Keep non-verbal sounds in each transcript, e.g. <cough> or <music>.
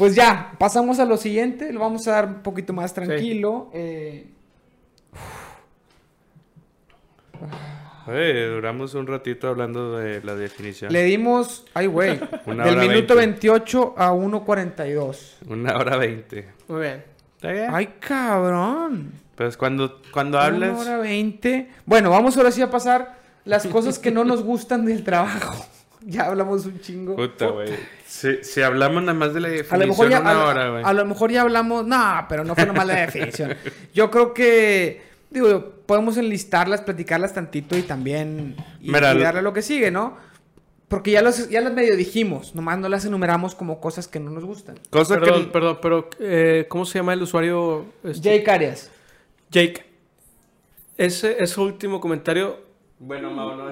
Pues ya, pasamos a lo siguiente. Lo vamos a dar un poquito más tranquilo. Eh, Oye, duramos un ratito hablando de la definición. le dimos, ay güey, <laughs> Una del minuto veinte. 28 a 1.42. Una hora veinte. Muy bien. ¿Está bien? Ay, cabrón. Pues cuando, cuando Una hablas... hora 20. Bueno, vamos ahora sí a pasar las cosas que no nos gustan del trabajo. <laughs> Ya hablamos un chingo. Puta, güey. Si, si hablamos nada más de la A definición, lo mejor ya, una a, hora, güey. a lo mejor ya hablamos. No, pero no fue nomás la definición. <laughs> Yo creo que. Digo, podemos enlistarlas, platicarlas tantito y también. Y, Mira, y lo- darle lo que sigue, ¿no? Porque ya, los, ya las medio dijimos. Nomás no las enumeramos como cosas que no nos gustan. Cosa Perdón, que... perdón, pero eh, ¿cómo se llama el usuario? Este, Jake Arias. Jake. Ese, ese último comentario Bueno, Mau, no...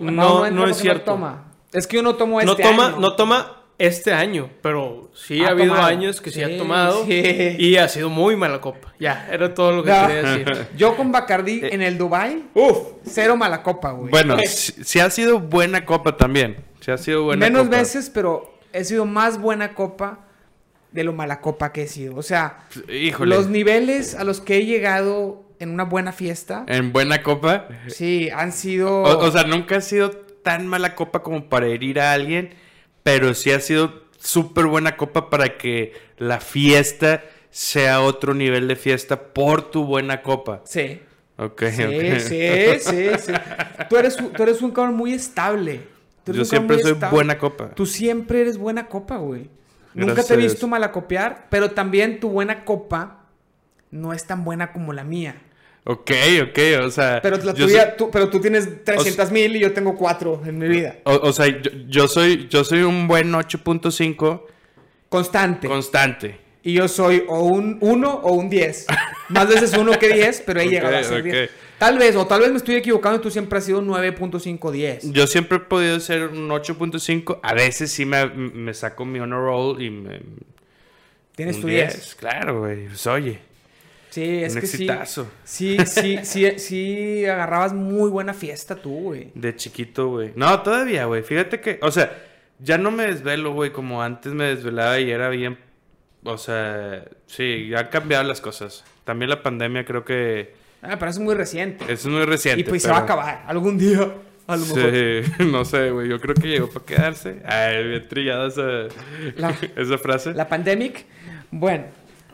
no, entra no es cierto. toma. Es que uno tomó no este toma, año. no toma este año, pero sí ha, Ha habido tomado. años que sí, Sí, ha tomado sí. y ha sido muy mala copa. Ya, era todo lo que No. quería decir. <laughs> Yo con Bacardi Eh. en el Dubai, uf, cero mala copa, güey. Bueno, sí, sí ha sido buena copa también. Sí ha sido buena Menos copa. veces, pero he sido más buena copa de lo mala copa que he sido. O sea, Híjole. los niveles a los que he llegado en una buena fiesta, En buena copa. sí, han sido... O, o sea, nunca ha sido tan mala copa como para herir a alguien, pero sí ha sido súper buena copa para que la fiesta sea otro nivel de fiesta por tu buena copa. sí. Ok, Sí, ok. sí, sí, sí. Tú eres, un- tú eres un cabrón muy estable. Yo siempre soy estable. buena copa. Tú siempre eres buena copa, güey. Nunca te he visto malacopiar, pero también tu buena copa no es tan buena como la mía. Ok, ok, o sea. Pero, la tuya, soy- tú, pero tú tienes 300 mil y yo tengo 4 en mi vida. o, o sea, yo, yo soy, yo soy un buen 8.5 Constante. constante. y yo soy o un 1 o un 10. Más veces 1 que 10, pero he <laughs> Ok, llegado a ser ok. 10. Tal vez, o tal vez me estoy equivocando y tú siempre has sido 9.5, 10. Yo siempre he podido ser un 8.5. A veces sí me, me saco mi honor roll y me. Tienes un tu 10. Claro, güey. Pues oye. Sí, es un que sí. exitazo. Sí, sí, sí, <laughs> sí, agarrabas muy buena fiesta tú, güey. De chiquito, güey. No, todavía, güey. Fíjate que, o sea, ya no me desvelo, güey, como antes me desvelaba y era bien. O sea, sí, ya han cambiado las cosas. También la pandemia creo que Ah, pero es muy reciente. es muy reciente. y pues se va a acabar algún día. A lo mejor. Sí, <laughs> no sé, güey. Yo creo que llegó para quedarse. Ay, bien trillada esa, La- <laughs> esa frase. La pandemic. Bueno,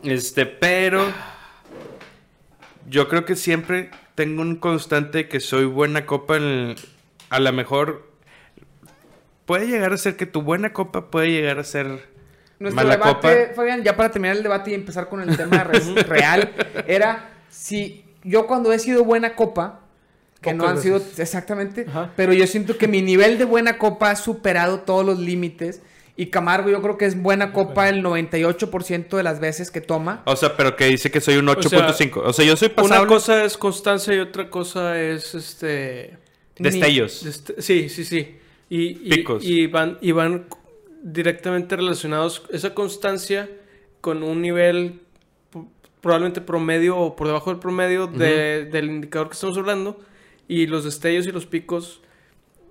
Este, pero yo creo que siempre tengo un constante que soy buena copa en a lo mejor puede llegar a ser que tu buena copa puede llegar a ser nuestro mala debate, copa. Fabián, ya para terminar el debate y empezar con el tema re- <laughs> real, era si yo cuando he sido buena copa, que no han sido exactamente, Ajá. pero yo siento que mi nivel de buena copa ha superado todos los límites. Y Camargo yo creo que es buena copa el 98% de las veces que toma. O sea, pero que dice que soy un O sea, 8.5. O sea, yo soy Una pasable. cosa es constancia y otra cosa es este. Destellos. Dest- Sí, sí, sí. Y, y- Picos. y van, y van directamente relacionados esa constancia con un nivel probablemente promedio o por debajo del promedio de- del indicador que estamos hablando. Y los destellos y los picos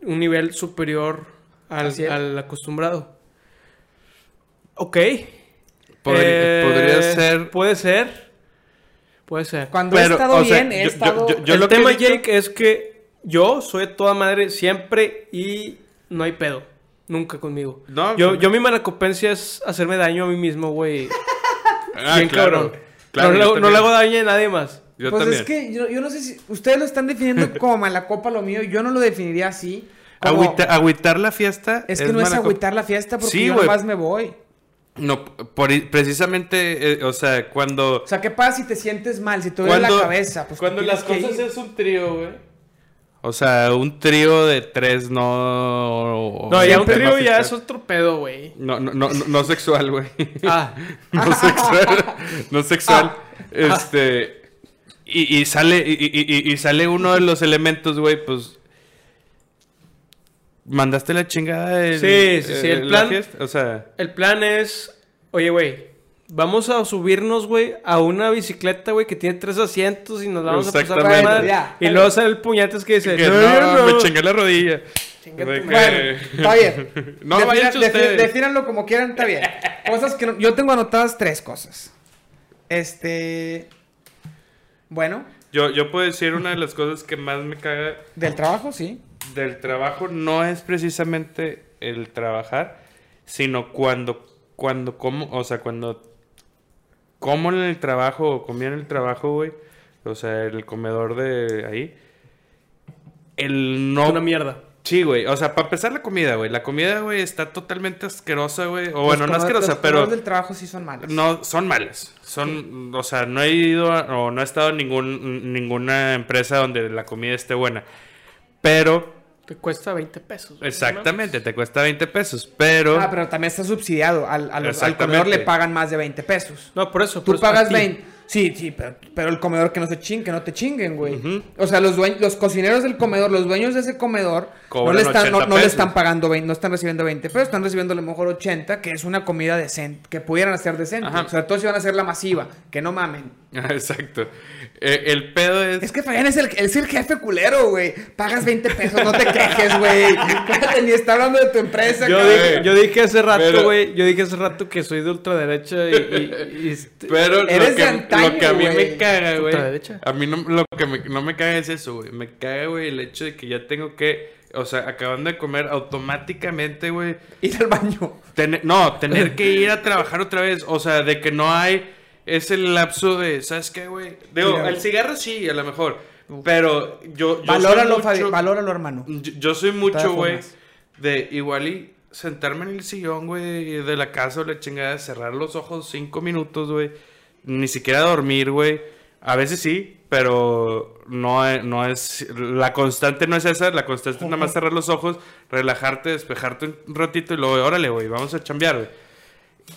un nivel superior al acostumbrado. Ok. Podría, Eh, podría ser. Puede ser. Puede ser. Cuando he estado sea, bien, he yo- estado... yo- yo el lo que he tema, dicho- Jake, es que yo soy toda madre siempre y no hay pedo. Nunca conmigo. No, yo, pues- yo mi malacopencia es hacerme daño a mí mismo, güey. <laughs> Ah, Bien claro, cabrón. claro, no, le, no también. le hago daño a nadie más. Yo pues también. es que yo, yo no sé si ustedes lo están definiendo <laughs> como mala copa lo mío, yo no lo definiría así. como- Agüita- agüitar la fiesta. es que no es agüitar la fiesta porque Sí, yo nomás me voy. No, por, precisamente, eh, o sea, cuando. O sea, ¿qué pasa si te sientes mal? Si te duele la cabeza. Pues Cuando las cosas ir. es un trío, güey. O sea, un trío de tres no. No, ya un trío no ya es otro pedo, güey. No, no, no, no, no sexual, güey. Ah, <laughs> no sexual. No sexual. Ah. Este. Y, y sale. Y, y- y- y sale uno de los elementos, güey, pues. Mandaste la chingada de. Sí, sí, sí, el plan- O sea. el plan es, oye, güey, vamos a subirnos, güey, a una bicicleta, güey, que tiene tres asientos y nos vamos a pasar la madre. Ya. Y luego sale el puñetes que dice, que no, no, yo no". me chingué la rodilla. Tu que-. Bueno, está bien. No, Defina- vayan defi- ustedes. Defínanlo como quieran, está bien. Cosas que no- yo tengo anotadas tres cosas. Este. Bueno, Yo, yo puedo decir una de las cosas que más me caga del trabajo, sí. Del trabajo no es precisamente el trabajar, sino cuando, cuando como, o sea, cuando como en el trabajo o comía en el trabajo, güey, o sea, el comedor de ahí, el no... Una mierda. Sí, güey, o sea, para empezar la comida, güey, la comida, güey, está totalmente asquerosa, güey, o Los bueno, no asquerosa, los pero... comedores del trabajo sí son malos. No, son malas. Son, o sea, no he ido a- o no he estado en ningún, ninguna empresa donde la comida esté buena. Pero, Te cuesta 20 pesos. exactamente, te cuesta 20 pesos. Pero, Ah, pero también está subsidiado. Al, al comedor le pagan más de 20 pesos. No, por eso. Tú por eso, a pagas ti. 20. Sí, sí, pero, pero el comedor que no se chinguen, que no te chinguen, güey. O sea, los dueños, los cocineros del comedor, los dueños de ese comedor, no le, están, no, 80 no le están pagando 20, no están recibiendo 20 pesos, están recibiendo a lo mejor 80, que es una comida decente, que pudieran hacer decente. Ajá. Sobre todo si van a hacer la masiva, que no mamen. Ah, <laughs> exacto. Eh, el pedo es... Es que Fabián es el, es el jefe culero, güey. Pagas 20 pesos, no te quejes, güey. Ni está hablando de tu empresa, Yo cabrón. dije, yo dije hace rato, Pero- güey. Yo dije hace rato que soy de ultraderecha y. y- y <laughs> este- Pero Eres lo de que, antaño, lo que a mí güey. me caga, güey. A mí no, lo que me, no me caga es eso, güey. Me caga, güey, el hecho de que ya tengo que... O sea, acabando de comer automáticamente, güey. Ir al baño. Tener- no, tener que ir a trabajar otra vez. O sea, de que no hay ese lapso de, ¿sabes qué, güey? Digo, Mira, el cigarro sí, a lo mejor. Pero yo, yo Valóralo, Fabi, mucho, valóralo, hermano. yo, yo soy mucho, güey, de igual y sentarme en el sillón, güey, de la casa o la chingada, cerrar los ojos cinco minutos, güey. Ni siquiera dormir, güey. A veces sí, pero no, no es... La constante no es esa, la constante es nada más cerrar los ojos, relajarte, despejarte un ratito y luego, órale, güey, vamos a chambear, güey.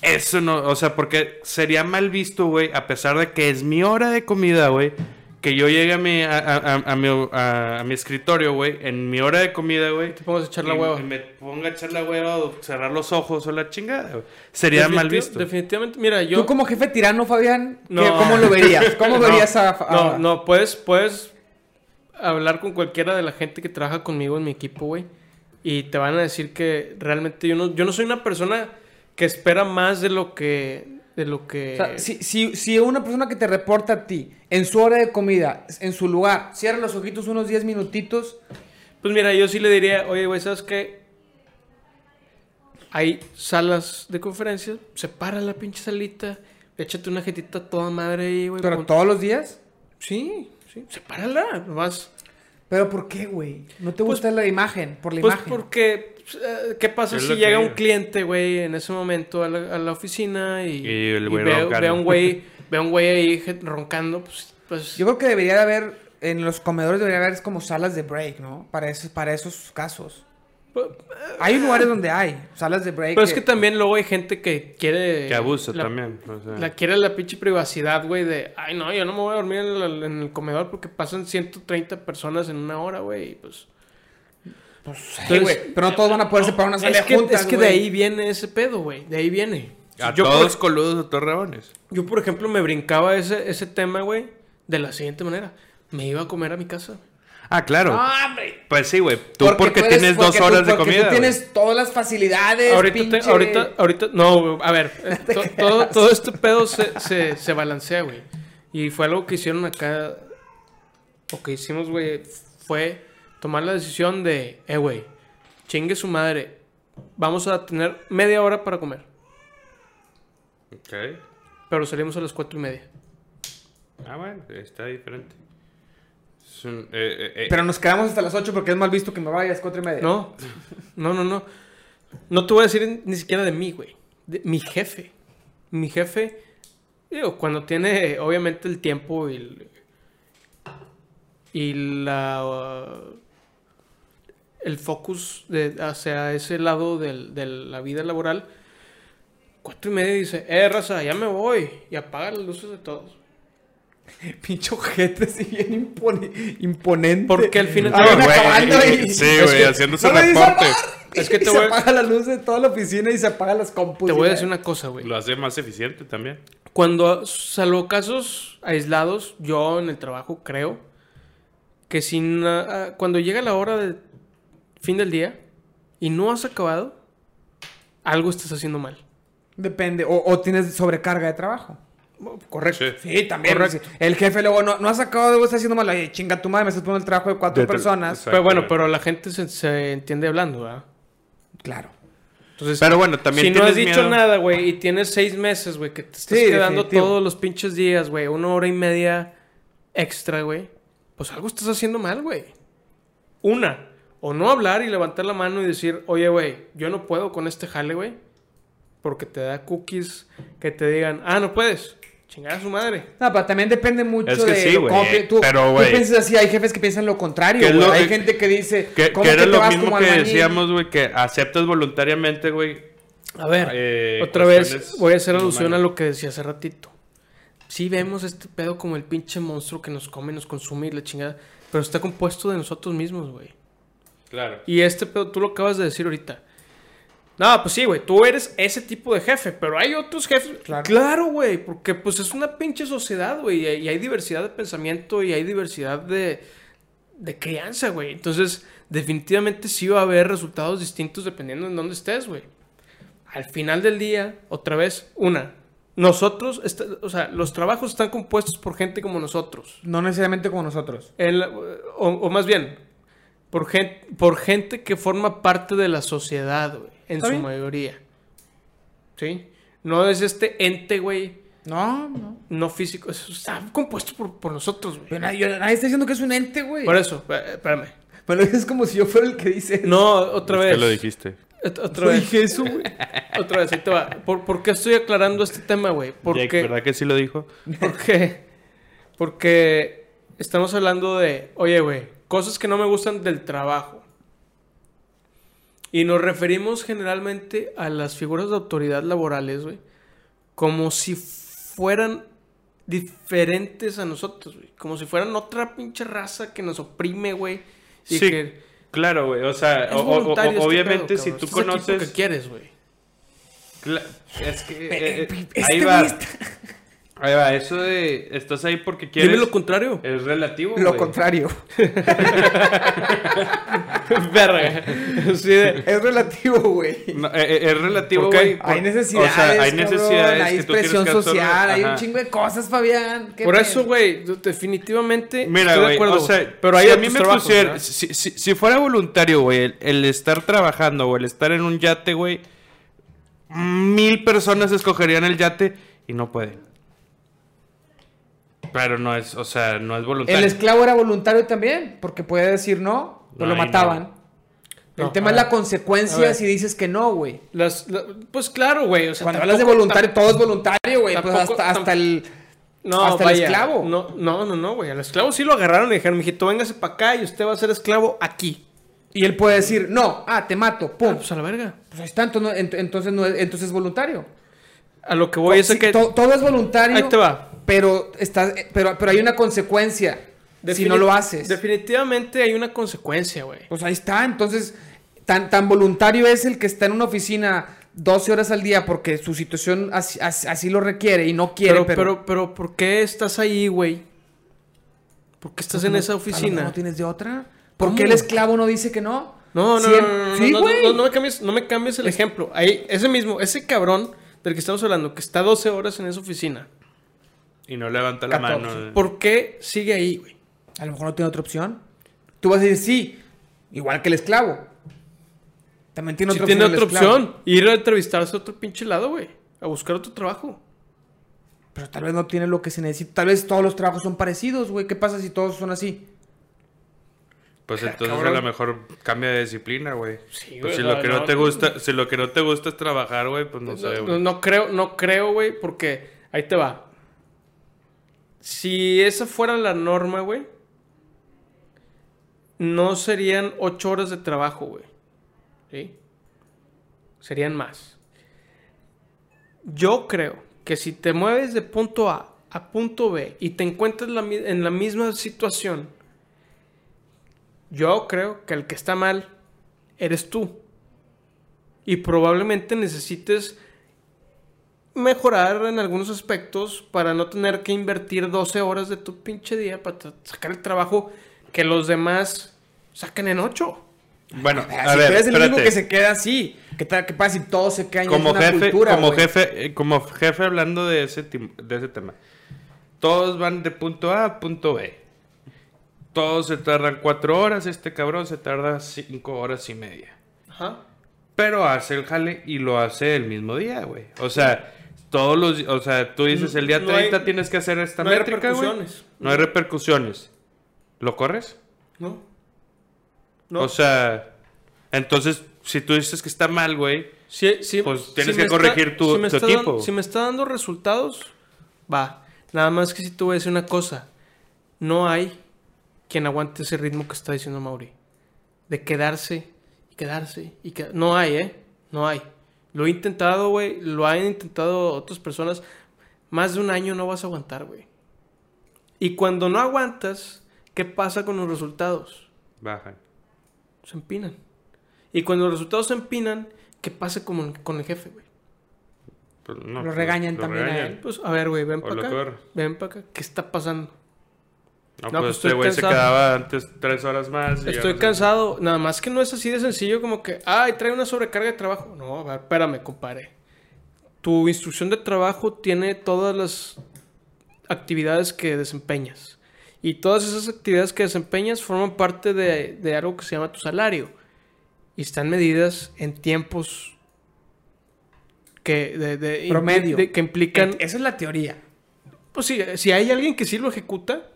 Eso no, o sea, porque sería mal visto, güey, a pesar de que es mi hora de comida, güey, que yo llegue a mi, a, a- a- a mi, a- a mi escritorio, güey, en mi hora de comida, güey. Te pongas a echar la hueva. y me ponga a echar la hueva o cerrar los ojos o la chingada, güey. Sería mal visto. Definitivamente, mira, yo. Tú como jefe tirano, Fabián, ¿qué- No. ¿cómo lo verías? <laughs> ¿Cómo No, verías a... a- No, no, puedes, puedes hablar con cualquiera de la gente que trabaja conmigo en mi equipo, güey. Y te van a decir que realmente yo no, yo no soy una persona que espera más de lo que. De lo que. O sea, si, si, si una persona que te reporta a ti en su hora de comida, en su lugar, cierra los ojitos unos 10 minutitos, Pues mira, yo sí le diría, oye, güey, ¿sabes qué? Hay salas de conferencias, separa la pinche salita, échate una jetita toda madre ahí, güey. pero pon- todos los días. Sí, sí, sepárala, vas. ¿Pero por qué, güey? ¿No te Pues- gusta la imagen? Por la Pues imagen. porque, eh, ¿qué pasa si que llega un cliente, güey, en ese momento a la, a la oficina y, Y el güey ve, a un güey, <laughs> ve a un güey ahí roncando, pues, pues Yo creo que debería de haber, en los comedores debería haber como salas de break, ¿no? Para esos, para esos casos. pues, Hay lugares donde hay salas de break. pero es que también luego hay gente que quiere... Que abusa la- también. o sea. La quiere la pinche privacidad, güey, de, ay, no, yo no me voy a dormir en el, en el comedor porque pasan 130 personas en una hora, güey, y pues... Sí, güey, pero no todos van a poder separar una sala Es que, juntas, es que de ahí viene ese pedo, güey, de ahí viene. A yo, todos por, coludos o torreones. yo, por ejemplo, me brincaba ese, ese tema, güey, de la siguiente manera. Me iba a comer a mi casa. Ah, claro. Hombre. Pues sí, güey. Tú porque, tú eres- tienes porque dos tú- horas de comida. Tú tienes todas las facilidades. Ahorita, te- ahorita, ahorita, no, a ver, <laughs> eh, to- todo, todo este pedo se, se, se balancea, güey. Y fue algo que hicieron acá, o que hicimos, güey, fue tomar la decisión de, eh, güey, chingue su madre, vamos a tener media hora para comer, Ok. pero salimos a las cuatro y media. Ah, bueno, está diferente. Es un- eh, eh, eh, Pero nos quedamos hasta las 8 porque es mal visto que me vayas cuatro y media. No, no, no, no. No te voy a decir ni siquiera de mí, güey. De mi jefe. Mi jefe, digo, cuando tiene obviamente el tiempo y, el- y la... uh, el focus de, hacia ese lado del- de la vida laboral, cuatro y media dice, eh, raza, ya me voy. Y apaga las luces de todos. <laughs> Pinche ojete así bien impone- imponente. Porque al final- Ah, güey. acabando y- Sí, Es güey, su ¡No reporte. <laughs> Es que te voy se a- apaga la luz de toda la oficina y se apagan las compus. Te voy a decir una cosa, güey. Lo hace más eficiente también. Cuando, salvo casos aislados, yo en el trabajo creo que sin, ah, cuando llega la hora de fin del día, y no has acabado, algo estás haciendo mal. Depende. O, o tienes sobrecarga de trabajo. Correcto. Sí. Sí, también. Correcto. El jefe luego no, no has sacado de estás haciendo mal. Oye, chinga tu madre, me estás poniendo el trabajo de cuatro De- personas. Pero bueno, pero la gente se, se entiende hablando, ¿verdad? Claro. Entonces, Pero bueno, también si no has dicho miedo. nada, güey, y tienes seis meses, güey, que te estás Sí, quedando definitivo. todos los pinches días, güey, una hora y media extra, güey, pues algo estás haciendo mal, güey. Una, o no hablar y levantar la mano y decir, oye, güey, yo no puedo con este jale, güey, porque te da cookies que te digan, ah, no puedes, chingada a su madre. No, pero también depende mucho Es que de sí, tú, pero, tú güey. piensas así, hay jefes que piensan lo contrario, güey. Hay gente que dice, Que, ¿cómo que era te lo vas mismo como que albañil? decíamos, güey, que aceptas voluntariamente, güey. A ver, Eh, otra vez voy a hacer alusión a lo que decía hace ratito. Sí vemos este pedo como el pinche monstruo que nos come, nos consume y la chingada, pero está compuesto de nosotros mismos, güey. Claro. Y este pedo, tú lo acabas de decir ahorita. No, pues sí, güey, tú eres ese tipo de jefe, pero hay otros jefes. Claro. Claro, güey, porque pues es una pinche sociedad, güey, y hay- diversidad de pensamiento y hay diversidad de, de crianza, güey. Entonces, definitivamente sí va a haber resultados distintos dependiendo en dónde estés, güey. Al final del día, otra vez, una, nosotros, esta- o sea, los trabajos están compuestos por gente como nosotros. No necesariamente como nosotros. El- o, o más bien, por, gen- por gente que forma parte de la sociedad, güey, en su bien. mayoría. ¿Sí? No es este ente, güey, No, no. no físico. Eso está compuesto por, por nosotros, güey. Pero nadie, yo- nadie está diciendo que es un ente, güey. Por eso, eh, espérame. Me lo dices como si yo fuera el que dice. No, otra Es vez. que lo dijiste. Ot- Otra No vez. dije eso, güey. <laughs> Otra vez, ahí te va. ¿Por, por qué estoy aclarando este tema, güey? Porque... Jake, ¿verdad que sí lo dijo? ¿Por qué? Porque estamos hablando de, oye, güey, cosas que no me gustan del trabajo. Y nos referimos generalmente a las figuras de autoridad laborales, güey, como si fueran diferentes a nosotros, güey. Como si fueran otra pinche raza que nos oprime, güey. Y Sí, que claro, güey. O sea, es o- o- voluntario o- este obviamente pedo, si tú Estás aquí conoces... porque quieres, güey. Cla- Es que... Eh, eh, este ahí güey va. está- Ahí va. Eso de... Estás ahí porque quieres... Dime lo contrario. Es relativo, Lo güey. contrario. <laughs> Verga. Sí, de- Es relativo, güey. No, eh, eh, es relativo, güey. Hay necesidades. O sea, hay cabrón, necesidades Hay expresión que absorber. social. Hay un chingo de cosas, Fabián. ¿Qué Por eso, güey, definitivamente Mira, estoy de güey, acuerdo. o sea, pero hay si a mí me trabajos, pusiera, ¿verdad? si, si- si fuera voluntario, güey, el, el estar trabajando o el estar en un yate, güey, mil personas escogerían el yate y no pueden. Pero no es, o sea, no es voluntario. El esclavo era voluntario también, porque puede decir no, pues lo Ay, mataban. No, el tema es la consecuencia si dices que no, güey. Las- la- pues claro, güey. O sea, Cuando hablas de voluntario, todo es voluntario, güey. Pues hasta, hasta el. No, hasta el esclavo. No, no, no, no, güey. Al esclavo sí lo agarraron y dijeron, mijito, véngase para acá y usted va a ser esclavo aquí. Y él puede decir, no, ah, te mato, Ah, pum. pues a la verga. Pues ahí está, entonces, no- ent- entonces, no es, entonces es voluntario. A lo que voy es Sí, que... to- todo es voluntario. Ahí te va. Pero, está, pero, pero hay una consecuencia si no lo haces. Definitivamente hay una consecuencia, güey. Pues ahí está, entonces, tan, tan voluntario es el que está en una oficina 12 horas al día porque su situación así, así- así lo requiere y no quiere, Pero, pero... pero, pero, ¿por qué estás ahí, güey? ¿Por qué estás en no- esa oficina? ¿No tienes de otra? ¿Por ¿Cómo? qué el esclavo no dice que no? No, no, Siem- no, no, no, Sí, no, güey. no, no me cambies, no me cambies el ejemplo. Ahí, ese mismo, ese cabrón del que estamos hablando, que está 12 horas en esa oficina, Y no levanta la 14. mano. ¿por qué sigue ahí, güey? A lo mejor no tiene otra opción. Tú vas a decir sí, igual que el esclavo. También tiene otra tiene opción. otra el esclavo. opción, ir a entrevistarse a otro pinche lado, güey. A buscar otro trabajo. Pero tal vez no tiene lo que se necesita. Tal vez todos los trabajos son parecidos, güey. ¿Qué pasa si todos son así? Pues entonces Cabrón. a lo mejor cambia de disciplina, güey. Sí, Pues si no, lo que no, no te gusta, si lo que no te gusta es trabajar, güey, pues no sé, No, güey. no creo, no creo, güey, porque ahí te va. Si esa fuera la norma, güey, no serían ocho horas de trabajo, güey. ¿Sí? Serían más. Yo creo que si te mueves de punto A a punto B y te encuentras la en la misma situación, yo creo que el que está mal eres tú. Y probablemente necesites mejorar en algunos aspectos para no tener que invertir 12 horas de tu pinche día para sacar el trabajo que los demás sacan en 8. Bueno, a si ver, tú eres el único que se queda así, ¿qué, qué pasa si todos se quedan? Como una jefe, cultura, como jefe, eh, como jefe hablando de ese, de ese tema. Todos van de punto A a punto B. Todos se tardan cuatro horas, este cabrón se tarda cinco horas y media. Ajá. Pero hace el jale y lo hace el mismo día, güey. O sea, todos los, o sea, tú dices el día No hay- 30 tienes que hacer esta no hay métrica, güey. repercusiones. No hay repercusiones. ¿Lo corres? No. No. O sea, entonces si tú dices que está mal, güey, Sí, sí, Pues tienes que corregir tu- tu está equipo. dando- si me está dando resultados, va. Nada más que si te voy a decir una cosa. No hay quien aguante ese ritmo que está diciendo Mauri. De quedarse y quedarse y quedarse. No hay, ¿eh? No hay. Lo he intentado, güey. Lo han intentado otras personas. Más de un año no vas a aguantar, güey. Y cuando no aguantas, ¿qué pasa con los resultados? bajan. se empinan. Y cuando los resultados se empinan, ¿qué pasa con, con el jefe, güey? Pues, no, Lo pues, regañan también a él. Pues, a ver, güey, ven para acá. Ven para acá. ¿Qué está pasando? No, No, pues, pues este estoy güey se cansado. quedaba antes tres horas más. y Estoy cansado. Nada más que no es así de sencillo como que, ay, trae una sobrecarga de trabajo. No, a ver, espérame, compadre. Tu instrucción de trabajo tiene todas las actividades que desempeñas. Y todas esas actividades que desempeñas forman parte de, de algo que se llama tu salario. Y están medidas en tiempos que, de, de- Promedio. de- que implican... Esa es la teoría. Pues sí, si hay alguien que sí lo ejecuta,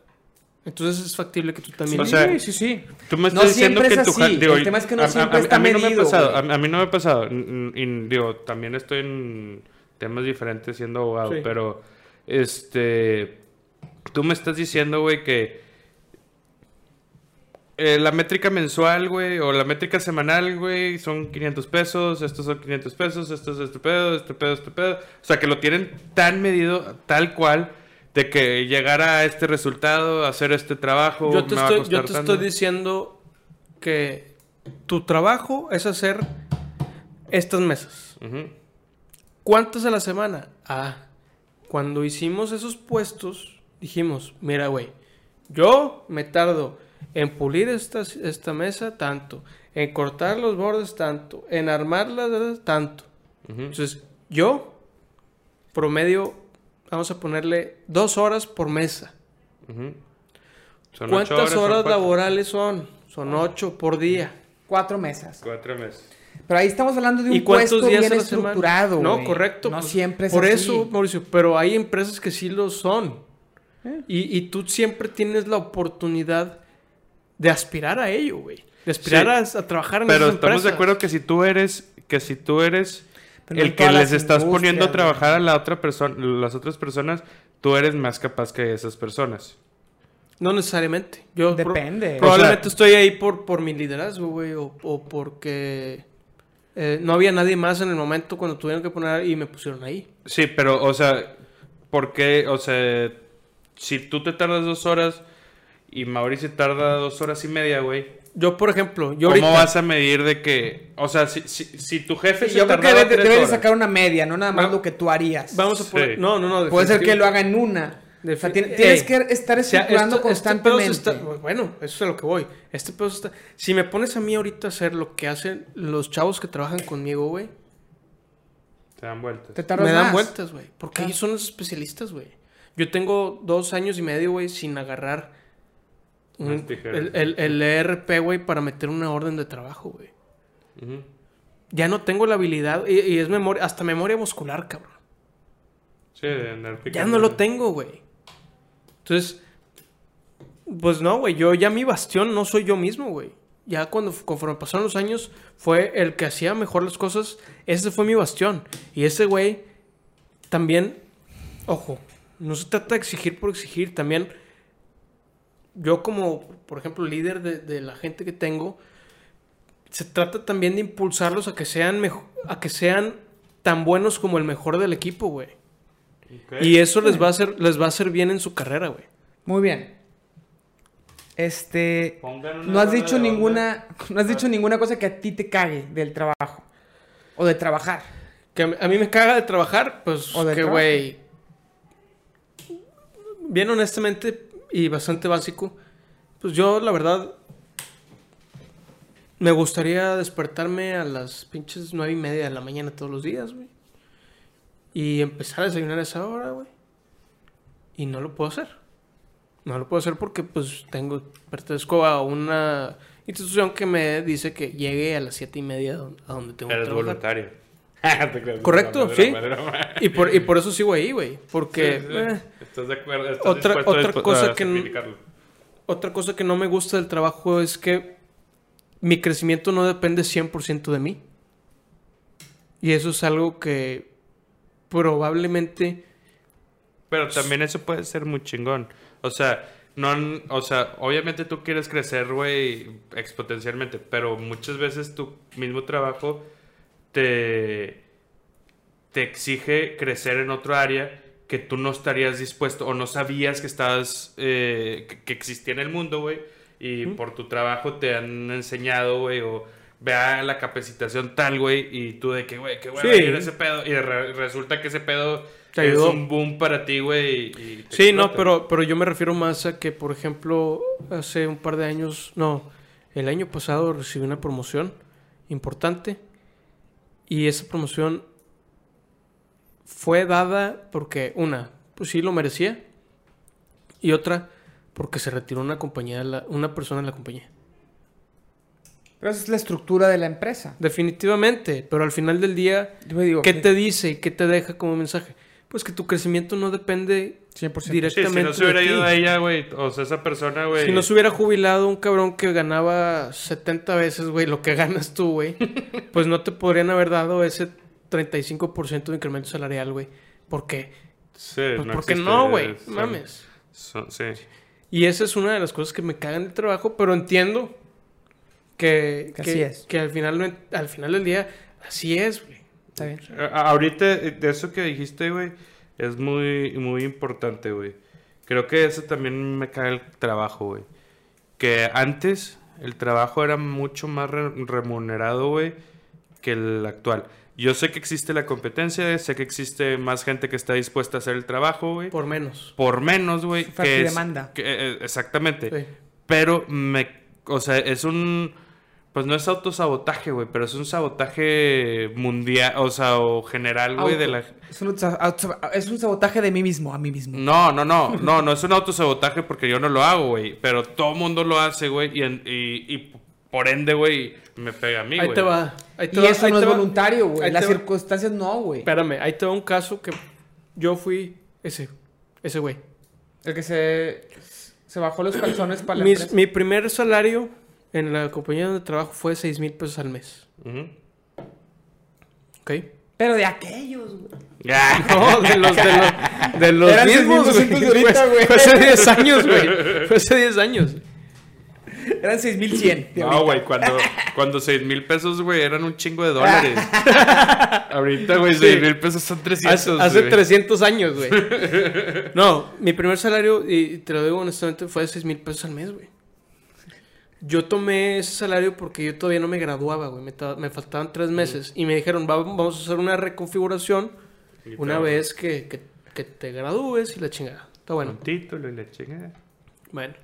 entonces es factible que tú también... O sea, sí, sí, sí. Tú me No estás diciendo que es tu así. ja- digo, El tema es que no a- siempre a- está a mí no me ha medido, pasado, a, a mí no me ha pasado. y, digo, también estoy en temas diferentes siendo abogado, Sí. pero este tú me estás diciendo, güey, que eh, la métrica mensual, güey, o la métrica semanal, güey, son 500 pesos, estos son 500 pesos, esto es este pedo, este pedo, este pedo. O sea, que lo tienen tan medido, tal cual, de que llegar a este resultado, hacer este trabajo, Yo te, me va a estoy, yo te estoy diciendo que tu trabajo es hacer estas mesas. ¿Cuántas a la semana? Ah, cuando hicimos esos puestos, dijimos, mira, güey, yo me tardo en pulir esta, esta mesa tanto, en cortar los bordes tanto, en armarla tanto. Ujú. Entonces, yo promedio, vamos a ponerle dos horas por mesa. Son ¿Cuántas horas laborales son? Son ocho por día. Cuatro mesas. Cuatro meses. Pero ahí estamos hablando de un ¿Y cuántos puesto días bien estructurado, No, güey. correcto. No pues, siempre es Por así. eso, Mauricio, pero hay empresas que sí lo son. Eh. Y, y tú siempre tienes la oportunidad de aspirar a ello, güey. De aspirar Sí. a, a trabajar en Pero esas estamos de acuerdo que si tú eres, que si tú eres el que les estás poniendo a trabajar a la otra persona, las otras personas, tú eres más capaz que esas personas. No necesariamente. Yo pro- Depende. probablemente O estoy ahí por, por mi liderazgo, güey. O, o porque eh, no había nadie más en el momento cuando tuvieron que poner y me pusieron ahí. Sí, pero, o sea, ¿por qué? O sea, si tú te tardas dos horas y Mauricio tarda dos horas y media, güey. Yo, por ejemplo, yo ¿Cómo ahorita... vas a medir de que, o sea, si, si, si tu jefe Sí, se yo creo que debes de sacar una media, no nada más lo que tú harías. Vamos a poner... Sí. No, no, no. Puede ser que lo haga en una. O sea, tienes Ey. que estar O sea, estructurando esto- este constantemente. está- bueno, eso es a lo que voy. Este pedo está... Si me pones a mí ahorita a hacer lo que hacen los chavos que trabajan conmigo, güey, te dan vueltas. Te me dan más. vueltas, güey. Porque Ah. ellos son los especialistas, güey. Yo tengo dos años y medio, güey, sin agarrar un- el, el, el ERP, güey, para meter una orden de trabajo, güey. Ya no tengo la habilidad, y, y es memoria, hasta memoria muscular, cabrón. Sí, de andar Ya no lo tengo, güey. Entonces, pues no, güey. Yo ya mi bastión no soy yo mismo, güey. Ya cuando conforme pasaron los años, fue el que hacía mejor las cosas. Ese fue mi bastión. Y ese güey también, ojo, no se trata de exigir por exigir. También, yo como, por ejemplo, líder de, de la gente que tengo, se trata también de impulsarlos a que sean mejo- a que sean tan buenos como el mejor del equipo, güey. Y eso les va a hacer, les va a hacer bien en su carrera, güey. Muy bien. Este. No has dicho onda. ninguna. No has dicho ninguna cosa que a ti te cague del trabajo. O de trabajar. Que a mí- me caga de trabajar, pues O que, güey. Bien honestamente y bastante básico, pues yo la verdad Me gustaría despertarme a las pinches nueve y media de la mañana todos los días, güey. Y empezar a desayunar a esa hora, güey. Y no lo puedo hacer. No lo puedo hacer porque, pues, tengo... Pertenezco a una institución que me dice que llegue a las siete y media a don- a donde tengo que Eres trabajar. voluntario. <laughs> Correcto, sí. Y por, y por eso sigo ahí, güey. Porque... Sí, sí. eh, ¿Estás de acuerdo? ¿Estás Otra- a otra dispu- cosa a que no-? Otra cosa que no me gusta del trabajo es que mi crecimiento no depende 100% de mí. Y eso es algo que probablemente... Pero también eso puede ser muy chingón. O sea, no, o sea, obviamente tú quieres crecer, güey, exponencialmente, pero muchas veces tu mismo trabajo te, te exige crecer en otro área que tú no estarías dispuesto o no sabías que estabas, eh, que, que existía en el mundo, güey, y por tu trabajo te han enseñado, güey, o vea la capacitación tal, güey, y tú de que, güey, qué bueno Sí. ese pedo, y re- resulta que ese pedo Te es un boom para ti, güey. Sí, no, explota. pero, pero yo me refiero más a que, por ejemplo, hace un par de años, no, el año pasado recibí una promoción importante y esa promoción fue dada porque, una, pues sí lo merecía y otra, porque se retiró una compañía, de la- una persona de la compañía. Pero esa es la estructura de la empresa. Definitivamente, pero al final del día, digo, ¿qué te dice y qué te deja como mensaje? Pues que tu crecimiento no depende 100%. Sí, directamente si no se hubiera ido a ella, güey, o sea, esa persona, güey. Si no se hubiera jubilado un cabrón que ganaba 70 veces, güey, lo que ganas tú, güey, <laughs> pues no te podrían haber dado ese 35% de incremento salarial, güey. ¿Por qué? Sí, Pues no porque existe, no, güey. son- Mames. son- sí. Y esa es una de las cosas que me cagan del trabajo, pero entiendo que, Que así es. que al, final, al final del día así es, güey. Está bien. A- Ahorita, eh, de eso que dijiste, güey, es muy, muy importante, güey. Creo que eso también me cae el trabajo, güey. Que antes el trabajo era mucho más re- remunerado, güey, que el actual. Yo sé que existe la competencia, sé que existe más gente que está dispuesta a hacer el trabajo, güey. Por, Por menos. menos, güey. Que es- demanda. que, eh, exactamente. Sí. Pero me. O sea, es un. Pues no es autosabotaje, güey, pero es un sabotaje mundial, o sea, o general, güey, de la. Es un, es un sabotaje de mí mismo, a mí mismo. No, no, no, no, no es un autosabotaje porque yo no lo hago, güey, pero todo mundo lo hace, güey, y, y, y por ende, güey, me pega a mí, Ahí güey. te va. Ahí te Y va, eso ahí no te es va. voluntario, güey. Las va. circunstancias no, güey. Espérame, ahí te va un caso que yo fui ese, ese güey. El que se, se bajó los calzones para la Mis- mi primer salario en la compañía de trabajo fue 6 mil pesos al mes. Ujú. ¿Ok? Pero de aquellos, güey. Ya. <laughs> No, de los, de los, de los Eran mismos, 6,200 de ahorita, Fue- güey. Fue hace 10 años, güey. Fue hace 10 años. Eran 6100. de No, güey, cuando, cuando 6 mil pesos, güey, eran un chingo de dólares. <laughs> Ahorita, güey, Sí. 6 mil pesos son 300. Hace, hace güey. 300 años, güey. No, mi primer salario, y te lo digo honestamente, fue de 6 mil pesos al mes, güey. Yo tomé ese salario porque yo todavía no me graduaba, güey. Me, me faltaban tres meses. Y me dijeron, "Va- vamos a hacer una reconfiguración Y una vez que, que- que te gradúes y la chingada. Está bueno. Un título y la chingada. Bueno,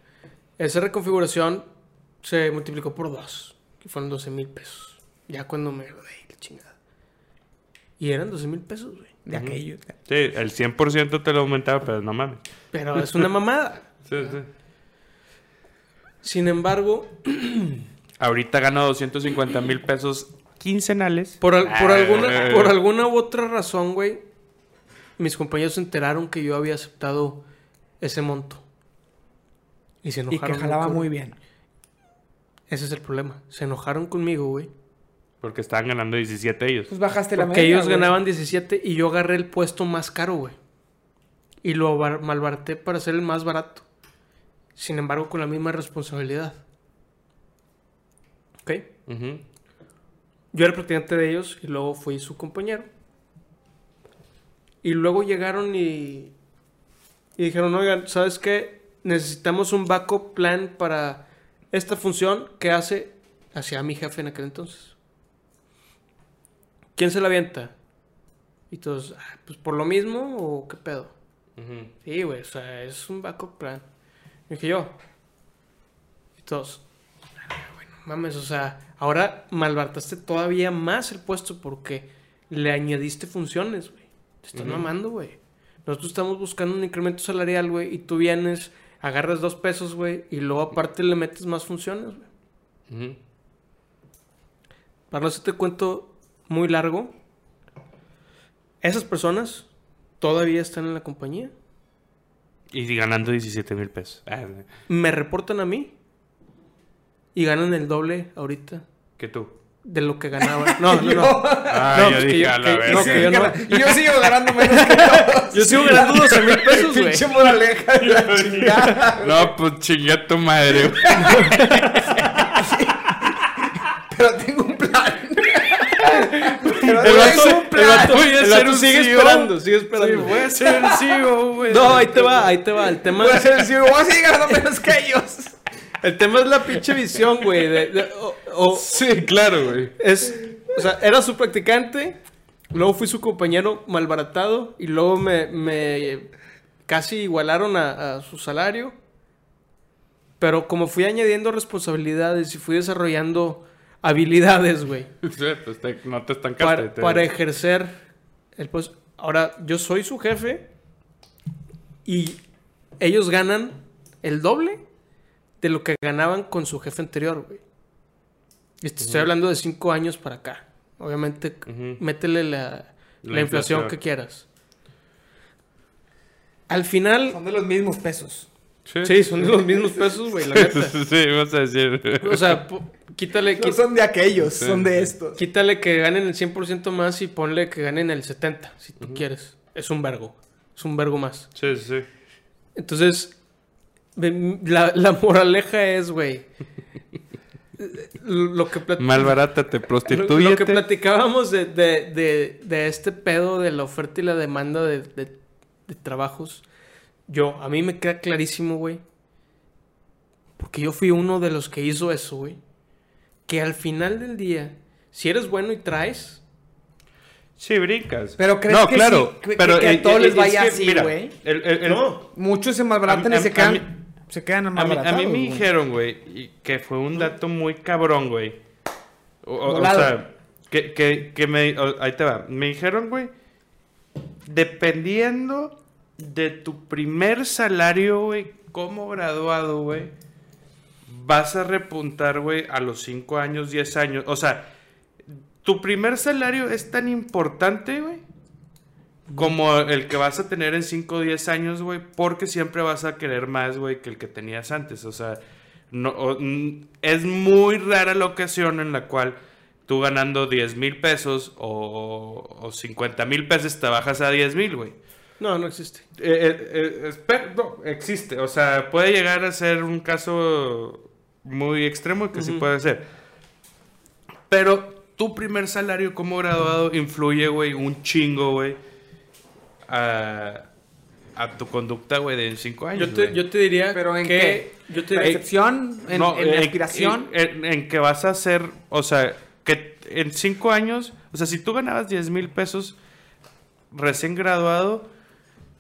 esa reconfiguración se multiplicó por dos, que fueron 12 mil pesos. Ya cuando me gradué, la chingada. Y eran 12 mil pesos, güey. De aquellos. Sí, el 100% te lo aumentaba, pero no mames. Pero es una mamada. <laughs> Sí, sí. Sin embargo, Ahorita gano 250 mil pesos quincenales. por, al- por Ah, alguna, por alguna u otra razón, güey, mis compañeros se enteraron que yo había aceptado ese monto. Y se Y enojaron. que jalaba con- muy bien. Ese es el problema. Se enojaron conmigo, güey. Porque estaban ganando 17 ellos. Pues bajaste la Porque media, ellos güey. ganaban 17 y yo agarré el puesto más caro, güey. Y lo bar- malbaraté para ser el más barato. Sin embargo, con la misma responsabilidad. ¿Ok? Yo era practicante de ellos y luego fui su compañero. Y luego llegaron y, y dijeron, oigan, ¿sabes qué? Necesitamos un backup plan para esta función que hace hacia mi jefe en aquel entonces. ¿Quién se la avienta? Y todos, "Ah, pues por lo mismo o qué pedo. Sí, güey, o sea, es un backup plan. Y dije yo. Y todos, "Ah, güey, no mames, o sea, ahora malbarataste todavía más el puesto porque le añadiste funciones, güey. Te están Ujú. mamando, güey. Nosotros estamos buscando un incremento salarial, güey, y tú vienes, agarras dos pesos, güey, y luego aparte le metes más funciones, güey. Para no hacerte cuento muy largo, esas personas todavía están en la compañía. Y ganando 17 mil pesos. Ah, Me reportan a mí y ganan el doble ahorita que tú. de lo que ganaban. No, <laughs> no, no. Ah, No, yo pues dije, yo- a la que- no, que yo no- <laughs> Y yo sigo ganando menos que <laughs> todos. Yo sigo ganando 12 mil pesos, güey. Pinche moraleja de la chingada. No, pues chinga tu madre. güey. Pero tengo un plan. Pero El vato, el vato- el sigue esperando, sigue Sí, esperando. voy a ser el CEO, güey. No, ahí te va, ahí te va. El tema, Voy a ser- si voy a seguir ganando menos que ellos. el tema es la pinche visión, güey. de- de- o- o- Sí, claro, güey. es, o sea, era su practicante, luego fui su compañero malbaratado y luego me, me casi igualaron a, a su salario. Pero como fui añadiendo responsabilidades y fui desarrollando habilidades, güey, <laughs> Sí, pues te- no te estancaste. para, te- para ejercer el puesto. Ahora, yo soy su jefe y ellos ganan el doble de lo que ganaban con su jefe anterior, güey. Y te estoy hablando de cinco años para acá. Obviamente, métele la, la La inflación inflación. que quieras. Al final, Son de los mismos pesos. sí, son de los mismos pesos, güey, la <laughs> neta. Sí, vas a decir. O sea, <laughs> quítale, No son de aquellos, Sí. son de estos. Quítale que ganen el 100% más y ponle que ganen el 70%, si tú quieres. Es un vergo. Es un vergo más. Sí, sí, sí. Entonces, la, la moraleja es, güey. Lo que, Malbarátate, lo, que platicábamos de, de, de, de este pedo de la oferta y la demanda de, de- de trabajos. Yo, a mí me queda clarísimo, güey. Porque yo fui uno de los que hizo eso, güey. Que al final del día, si eres bueno y traes, Sí, brincas. Pero crees no, que claro, sí, que- pero que a eh, todos eh, les es vaya así, güey. no. Muchos se malbaratan y se quedan, mí- se quedan A mí, a mí me dijeron, güey, que fue un dato muy cabrón, güey. O, o- o Volado. sea, que, que, que me... o- ahí te va. Me dijeron, güey, dependiendo de tu primer salario, güey, como graduado, güey, vas a repuntar, güey, a los 5 años, 10 años. O sea, tu primer salario es tan importante, güey, como el que vas a tener en 5 o 10 años, güey, porque siempre vas a querer más, güey, que el que tenías antes. O sea, no, o- mm, es muy rara la ocasión en la cual tú ganando 10 mil pesos o, o 50 mil pesos te bajas a 10 mil, güey. no, no existe. Eh, eh, eh, no, existe. O sea, puede llegar a ser un caso muy extremo que sí Ujú. puede ser. Pero tu primer salario como graduado influye, güey, un chingo, güey, a, a tu conducta, güey, de 5 años. Yo te, yo te diría ¿Pero en que... qué? Yo te Percepción, en, No, en eh, aspiración. En, en que vas a hacer, o sea, que en 5 años, o sea, si tú ganabas 10 mil pesos recién graduado,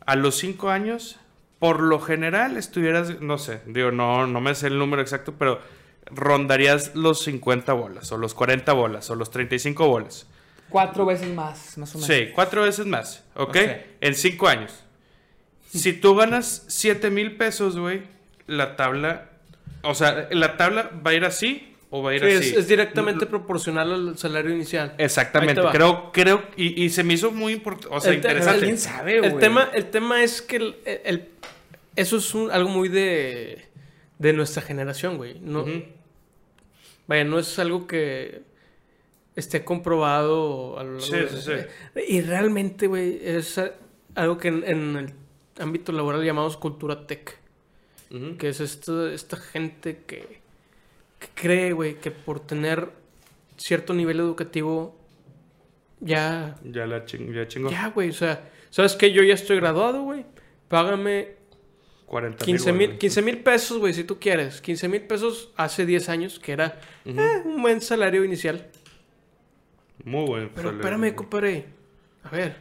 a los 5 años, por lo general estuvieras, no sé, digo, no, no me sé el número exacto, pero rondarías los 50 bolas, o los 40 bolas, o los 35 bolas. Cuatro veces más, más o menos. Sí, cuatro veces más, ¿ok? En cinco años. Si tú ganas 7 mil pesos, güey, la tabla, o sea, la tabla va a ir así o va a ir Sí, es, así. es directamente proporcional al salario inicial. Exactamente, creo, creo, y, y se me hizo muy importante, o sea, El interesante. alguien sabe, El güey. tema, el tema es que el- el- eso es un- algo muy de, de nuestra generación, güey. No. Vaya, no es algo que esté comprobado a lo largo Sí, de- sí, sí. Y realmente, güey, es algo que en, en el ámbito laboral llamamos cultura tech. Que es esto- esta gente que cree, güey, que por tener cierto nivel educativo ya Ya la ching, ya chingo. ya, güey, o sea, ¿sabes qué? Yo ya estoy graduado, güey. Págame 40 15 mil. mil 15 mil pesos, güey, si tú quieres. 15 mil pesos hace 10 años, que era eh, un buen salario inicial. Muy bueno. Pero espérame, compadre. A ver,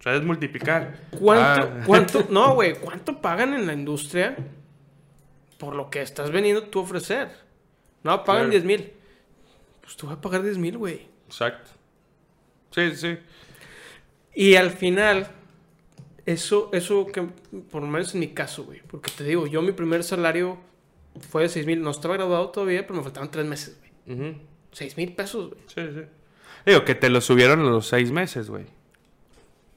¿Sabes multiplicar? ¿cuánto, Ah. cuánto, <laughs> no, güey, cuánto pagan en la industria por lo que estás veniendo tú a ofrecer? No, pagan Claro. 10 mil. Pues tú vas a pagar 10 mil, güey. Exacto. Sí, sí. Y al final, eso, eso que, por lo menos en mi caso, güey. Porque te digo, yo mi primer salario fue de 6 mil. No estaba graduado todavía, pero me faltaban 3 meses, güey. Ujú. 6 mil pesos, güey. Sí, sí. Digo, que te lo subieron a los seis meses, güey.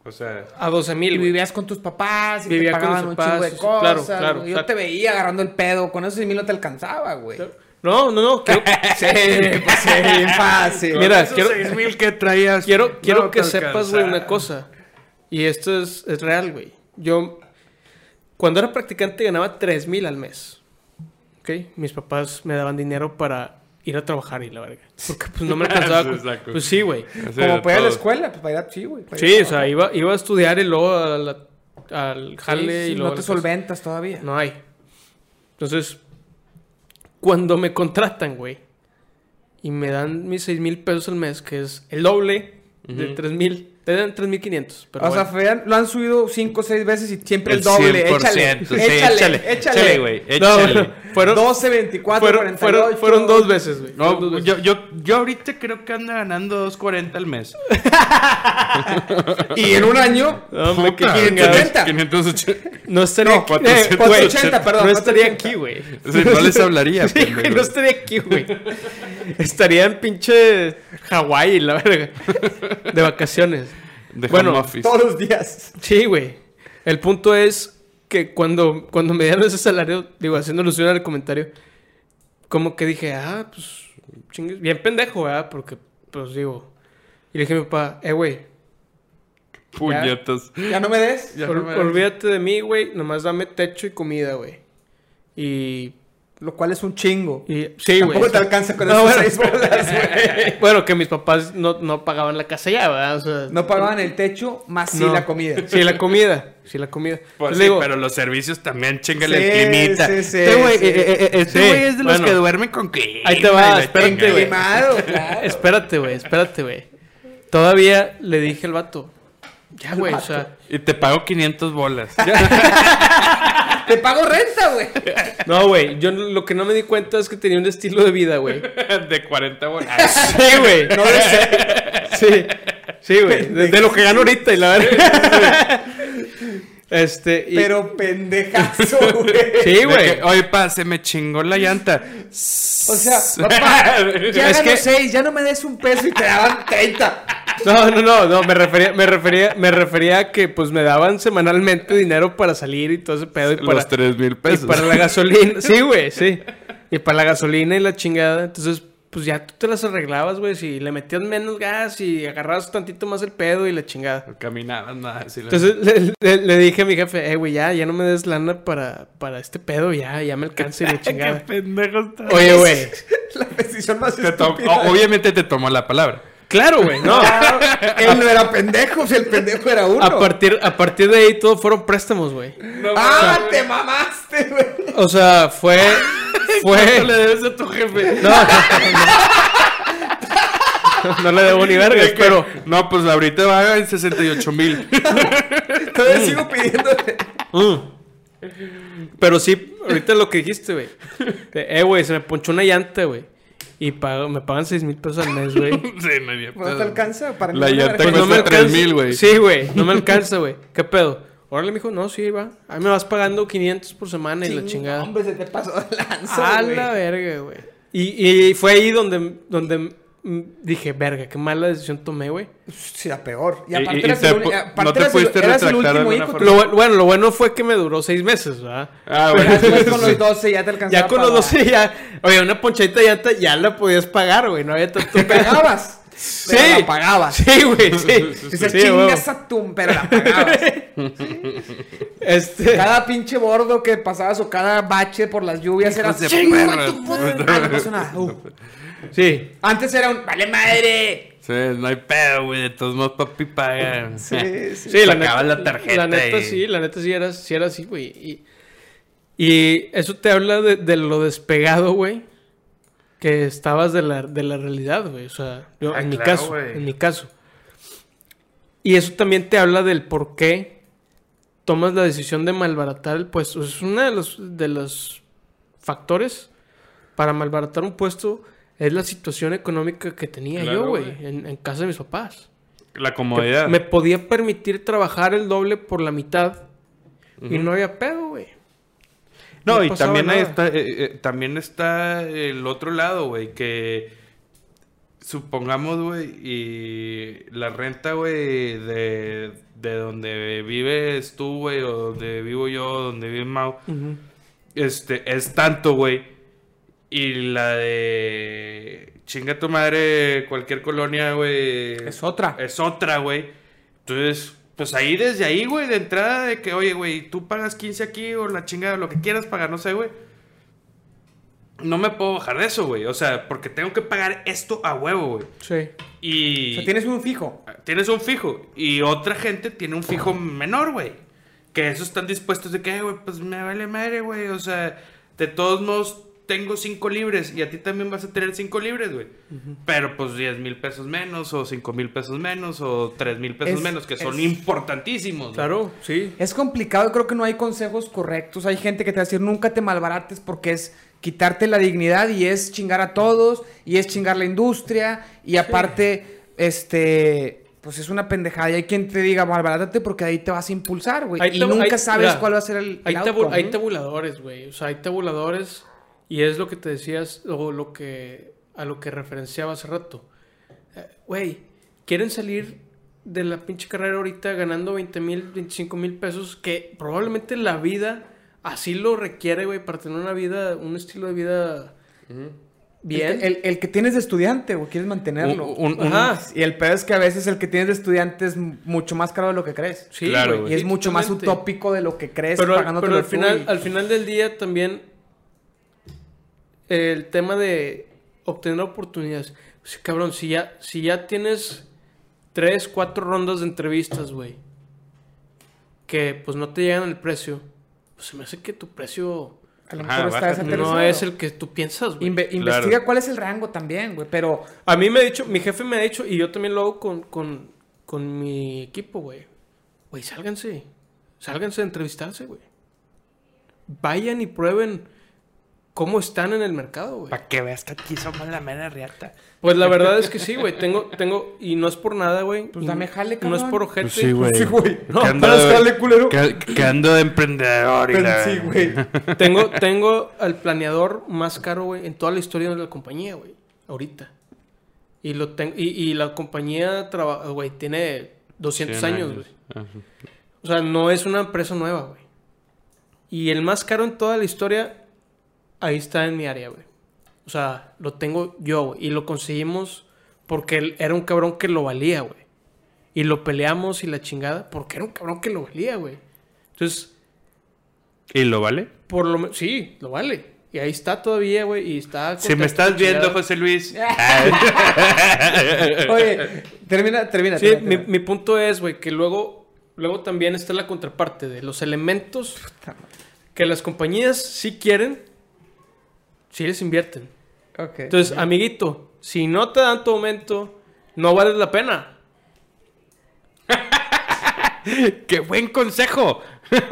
O sea... A 12 Y mil, güey. vivías con tus papás y te con pagaban mis un chingo de cosas. claro, claro. Yo te veía agarrando el pedo. Con esos 6 mil no te alcanzaba, güey. No, no, no. Quiero, <laughs> Sí, <laughs> bien fácil. Mira, Esos quiero- mil que traías... quiero, quiero que sepas, güey, una cosa. Y esto es, es real, güey. Yo, cuando era practicante, ganaba 3 mil al mes. ¿Ok? Mis papás me daban dinero para ir a trabajar y la verga. <laughs> Porque pues no me alcanzaba. Pues sí, güey. Como para ir a la escuela, pues para ir a... Sí, güey. Sí, o sea, iba, iba a estudiar y luego a la- al jale Sí, y luego... no te casa. solventas todavía. No hay. Entonces, cuando me contratan, güey, y me dan mis 6 mil pesos al mes, que es el doble de 3 mil, te dan 3 mil 500. Pero o sea, fean- lo han subido 5 o 6 veces y siempre el, El doble. 100%, Échale, sí, échale, échale, échale, güey, No, échale. bueno, fueron, 12, 24, fueron, 48. fueron, fueron dos veces, güey. fueron dos No, veces. yo, yo, yo ahorita creo que anda ganando 2.40 al mes. <laughs> Y en un año, No, hombre, qué Puta, chingados. 580. 580. No estaría No, aquí. 480, eh, güey, 480, perdón, No estaría 480. aquí, güey. <laughs> Sí, no les hablaría, Sí, güey, no estaría aquí, güey. <laughs> Estaría en pinche Hawái, la verga. De vacaciones. De Bueno, home office. todos los días. Sí, güey. El punto es que cuando, cuando me dieron ese salario, digo, haciendo alusión al comentario, como que dije, ah, pues, chingues, bien pendejo, ¿verdad? Porque, pues, digo, y le dije a mi papá, eh, güey, Puñetas. Ya no me des. Ya ol- no me- olvídate de mí, güey, nomás dame techo y comida, güey. Y, Lo cual es un chingo. y sí, güey. Tampoco te alcanza con No, esos bueno. 6 bolas, <laughs> güey. Bueno, que mis papás no, no pagaban la casa ya, ¿verdad? O sea, No pagaban el techo, más sí no. la comida. Sí, la comida. Sí, la comida. Pues sí, digo, pero los servicios también, chingale Sí, el climita. sí, sí, este güey sí. eh, eh, eh, este es de los bueno. que duermen con clima. Ahí te va, espérate, güey. <laughs> Claro. Espérate, güey, espérate, güey. Todavía le dije al vato. Ya, güey, o sea. Y te pago 500 bolas. <laughs> Te pago renta, güey. <laughs> No, güey, yo lo que no me di cuenta es que tenía un estilo de vida, güey. de 40 bolas. Sí, güey. No de Sí, sí, güey. De, de lo que gano ahorita y la verdad. <laughs> Este, y- Pero pendejazo, güey. <laughs> Sí, güey. Oye, pa, se me chingó la llanta. O sea, papá, ya Es gano que- 6, ya no me des un peso y te daban 30. No, no, no, no, me refería, me refería, me refería a que pues me daban semanalmente dinero para salir y todo ese pedo y para, Los 3 mil y pesos. para la gasolina. <laughs> Sí, güey, sí. Y para la gasolina y la chingada. Entonces, pues ya tú te las arreglabas, güey. Si le metías menos gas y agarrabas tantito más el pedo y la chingada. Caminabas nada. Entonces le, le- le dije a mi jefe, eh, güey, ya, ya no me des lana para, para este pedo, ya, ya me alcanza y la <laughs> Qué chingada. pendejo está. Oye, güey. <laughs> La decisión más Te estúpida. obviamente te tomó la palabra. Claro, güey, no. Él no era pendejo, si el pendejo era uno. A partir, a partir de ahí todo fueron préstamos, güey. ¡Ah, te mamaste, güey! O sea, fue. <laughs> ¿Cuánto Fue. le debes a tu jefe? No, no, no le debo ni vergas, que, pero. No, pues ahorita va en 68 mil. <laughs> Todavía sigo pidiéndote. Mm. Pero sí, ahorita lo que dijiste, güey. De, Eh, güey, se me ponchó una llanta, güey. Y pago- me pagan 6 mil pesos al mes, güey. <laughs> sí, no había ¿No te alcanza? Para La llanta? Pues no me cuesta alcanza. 3,000, güey. Sí, güey, no me alcanza, güey. ¿Qué pedo? Órale, mijo, no, sí, va. Ahí me vas pagando 500 por semana y la Ching, chingada. Hombre, se te pasó de lanza, A güey. la verga, güey. Y, y fue ahí donde, donde dije, verga, qué mala decisión tomé, güey. Sí, la peor. Y aparte y- y eras te el, aparte no te eras el- eras último hijo. Lo, bu- bueno, lo bueno fue que me duró seis meses, ¿verdad? Ah, Pero bueno. después con los 12 ya te alcanzaba Ya con los para- 12 ya... Oye, una ponchadita de llanta ya la podías pagar, güey. No había tanto Te pedo. Pagabas. Sí. Pero la pagabas. Sí, güey, sí. Dices, <laughs> Sí, chingas a tu... Pero la pagabas. <laughs> Este... cada pinche bordo que pasabas o cada bache por las lluvias era... De "Chinga perra". tu puta- Ah, no pasó nada. Uh. Sí. Antes era un... ¡Vale madre! Sí, no hay pedo, güey. De todos modos, papi paga. <laughs> Sí, sí. Sí, la neta, la tarjeta La neta y- sí, la neta sí era, sí era así, güey. Y, y eso te habla de, de lo despegado, güey. Que estabas de la, de la realidad, güey. O sea, yo, Ah, en mi caso, en mi caso. Y eso también te habla del por qué tomas la decisión de malbaratar el puesto. Es uno de los, de los factores para malbaratar un puesto es la situación económica que tenía Claro, yo, güey, en, en casa de mis papás. La Que comodidad. me podía permitir trabajar el doble por la mitad y no había pedo, güey. No, no y también, nada. está, eh, eh, también está el otro lado, güey, que supongamos, güey, y la renta, güey, de, de donde vives tú, güey, o donde vivo yo, donde vive Mau, este, es tanto, güey, y la de chinga tu madre, cualquier colonia, güey, Es otra. es otra, güey. Entonces, pues ahí desde ahí, güey, de entrada de que, oye, güey, tú pagas 15 aquí o la chingada, lo que quieras pagar, no sé, güey. No me puedo bajar de eso, güey. O sea, porque tengo que pagar esto a huevo, güey. Sí. Y O sea, tienes un fijo. tienes un fijo. Y otra gente tiene un fijo menor, güey. Que esos están dispuestos de que, "Eh, güey, pues me vale madre, güey. O sea, de todos modos tengo cinco libres y a ti también vas a tener cinco libres, güey. Pero pues 10 mil pesos menos o cinco mil pesos menos o tres mil pesos Es- menos, que son es- importantísimos. güey. Claro, sí. Es complicado, creo que no hay consejos correctos. Hay gente que te va a decir nunca te malbarates porque es quitarte la dignidad y es chingar a todos y es chingar la industria y aparte, este, pues es una pendejada. Y hay quien te diga malbarátate porque ahí te vas a impulsar, güey. Y nunca hay- sabes mira, cuál va a ser el, Hay, el tabu- outcome, hay tabuladores, güey. O sea, hay tabuladores y es lo que te decías o lo que a lo que referenciaba hace rato. Eh, Güey, quieren salir de la pinche carrera ahorita ganando 20 mil, 25 mil pesos que probablemente la vida así lo requiere, güey, para tener una vida, un estilo de vida bien. El, el- el que tienes de estudiante, güey, quieres mantenerlo. Un- un- un- Ajá. Y el peor es que a veces el que tienes de estudiante es mucho más caro de lo que crees. Sí, Claro. Y es mucho más utópico de lo que crees pero, pagándotelo pero al final, y- al final del día también el tema de obtener oportunidades. Sí, cabrón, si ya, si ya tienes tres, cuatro rondas de entrevistas, güey, que pues no te llegan al precio, pues se me hace que tu precio A lo Ajá, mejor está bájate. desaterrizado. no es el que tú piensas, güey. Inve- investiga cuál es el rango también, güey. Pero A mí me ha dicho, mi jefe me ha dicho, y yo también lo hago con, con, con mi equipo, güey. Güey, sálganse. Sálganse a entrevistarse, güey. Vayan y prueben cómo están en el mercado, güey. Para que veas que aquí somos la mera riata. Pues la verdad es que sí, güey. Tengo, tengo, y no es por nada, güey. Pues dame jale, No es cabrón. por ojete. Pues sí, güey. Sí, güey. No, ando, jale, culero. que, que ando de emprendedor y Pero la- sí, güey. <laughs> Tengo, tengo al planeador más caro, güey, en toda la historia de la compañía, güey. Ahorita. Y lo tengo, y, y la compañía trabaja, güey, tiene 200 Cien años, güey. O sea, no es una empresa nueva, güey. Y el más caro en toda la historia, ahí está en mi área, güey. O sea, lo tengo yo, güey. Y lo conseguimos porque él era un cabrón que lo valía, güey. Y lo peleamos y la chingada porque era un cabrón que lo valía, güey. Entonces, ¿Y lo vale? por lo menos, sí, lo vale. Y ahí está todavía, güey. Y está... Si me estás viendo. José Luis. <laughs> Oye, termina, termina. Sí, termina, mi, termina. mi punto es, güey, que luego, luego también está la contraparte de los elementos que las compañías sí quieren, sí les invierten. Entonces, amiguito, si no te dan tu aumento, no vale la pena. <laughs> ¡Qué buen consejo!